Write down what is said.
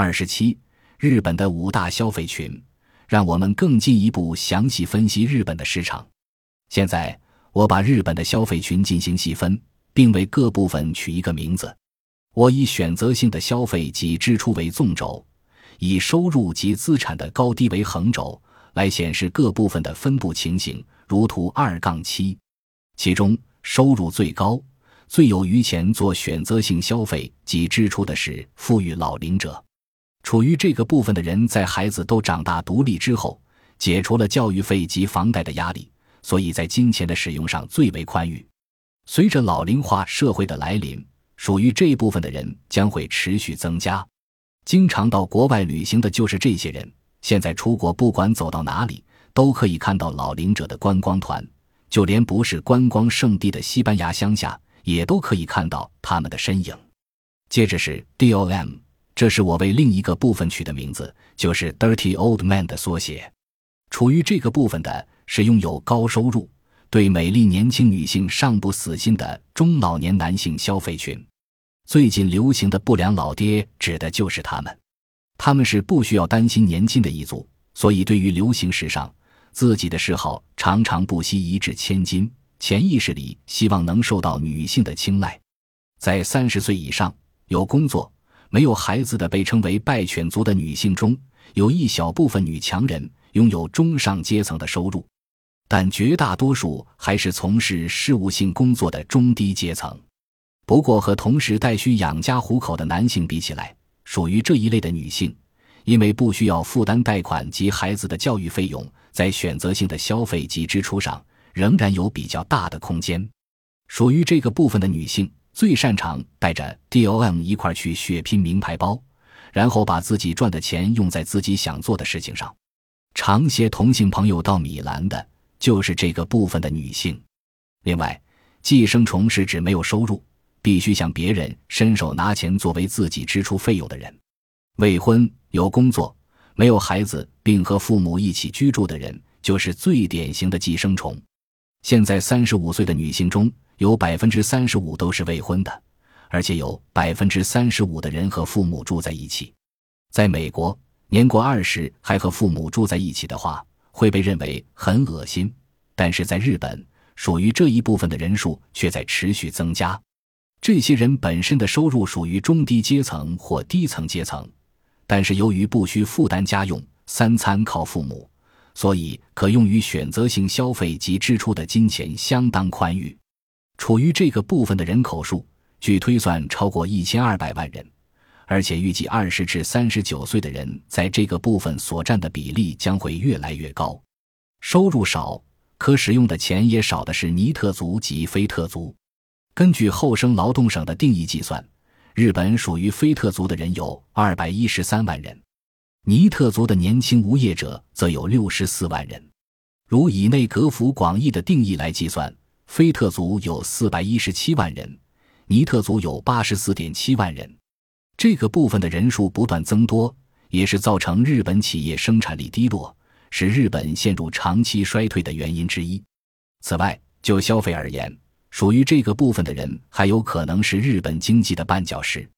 二十七，日本的五大消费群，让我们更进一步详细分析日本的市场。现在，我把日本的消费群进行细分，并为各部分取一个名字。我以选择性的消费及支出为纵轴，以收入及资产的高低为横轴，来显示各部分的分布情形，如图二杠七。其中，收入最高。最有余钱做选择性消费及支出的是富裕老龄者，处于这个部分的人在孩子都长大独立之后，解除了教育费及房贷的压力，所以在金钱的使用上最为宽裕。随着老龄化社会的来临，属于这一部分的人将会持续增加。经常到国外旅行的就是这些人。现在出国不管走到哪里，都可以看到老龄者的观光团，就连不是观光圣地的西班牙乡下。也都可以看到他们的身影。接着是 DOM，这是我为另一个部分取的名字，就是 Dirty Old Man 的缩写。处于这个部分的是拥有高收入、对美丽年轻女性尚不死心的中老年男性消费群。最近流行的不良老爹指的就是他们。他们是不需要担心年金的一族，所以对于流行时尚，自己的嗜好常常不惜一掷千金。潜意识里希望能受到女性的青睐，在三十岁以上有工作没有孩子的被称为败犬族的女性中，有一小部分女强人拥有中上阶层的收入，但绝大多数还是从事事务性工作的中低阶层。不过，和同时带需养家糊口的男性比起来，属于这一类的女性，因为不需要负担贷款及孩子的教育费用，在选择性的消费及支出上。仍然有比较大的空间。属于这个部分的女性最擅长带着 DOM 一块去血拼名牌包，然后把自己赚的钱用在自己想做的事情上。常携同性朋友到米兰的就是这个部分的女性。另外，寄生虫是指没有收入，必须向别人伸手拿钱作为自己支出费用的人。未婚有工作没有孩子并和父母一起居住的人，就是最典型的寄生虫。现在三十五岁的女性中有百分之三十五都是未婚的，而且有百分之三十五的人和父母住在一起。在美国，年过二十还和父母住在一起的话，会被认为很恶心。但是在日本，属于这一部分的人数却在持续增加。这些人本身的收入属于中低阶层或低层阶层，但是由于不需负担家用，三餐靠父母。所以，可用于选择性消费及支出的金钱相当宽裕。处于这个部分的人口数，据推算超过一千二百万人，而且预计二十至三十九岁的人在这个部分所占的比例将会越来越高。收入少、可使用的钱也少的是尼特族及非特族。根据厚生劳动省的定义计算，日本属于非特族的人有二百一十三万人。尼特族的年轻无业者则有六十四万人，如以内阁府广义的定义来计算，菲特族有四百一十七万人，尼特族有八十四点七万人。这个部分的人数不断增多，也是造成日本企业生产力低落，使日本陷入长期衰退的原因之一。此外，就消费而言，属于这个部分的人还有可能是日本经济的绊脚石。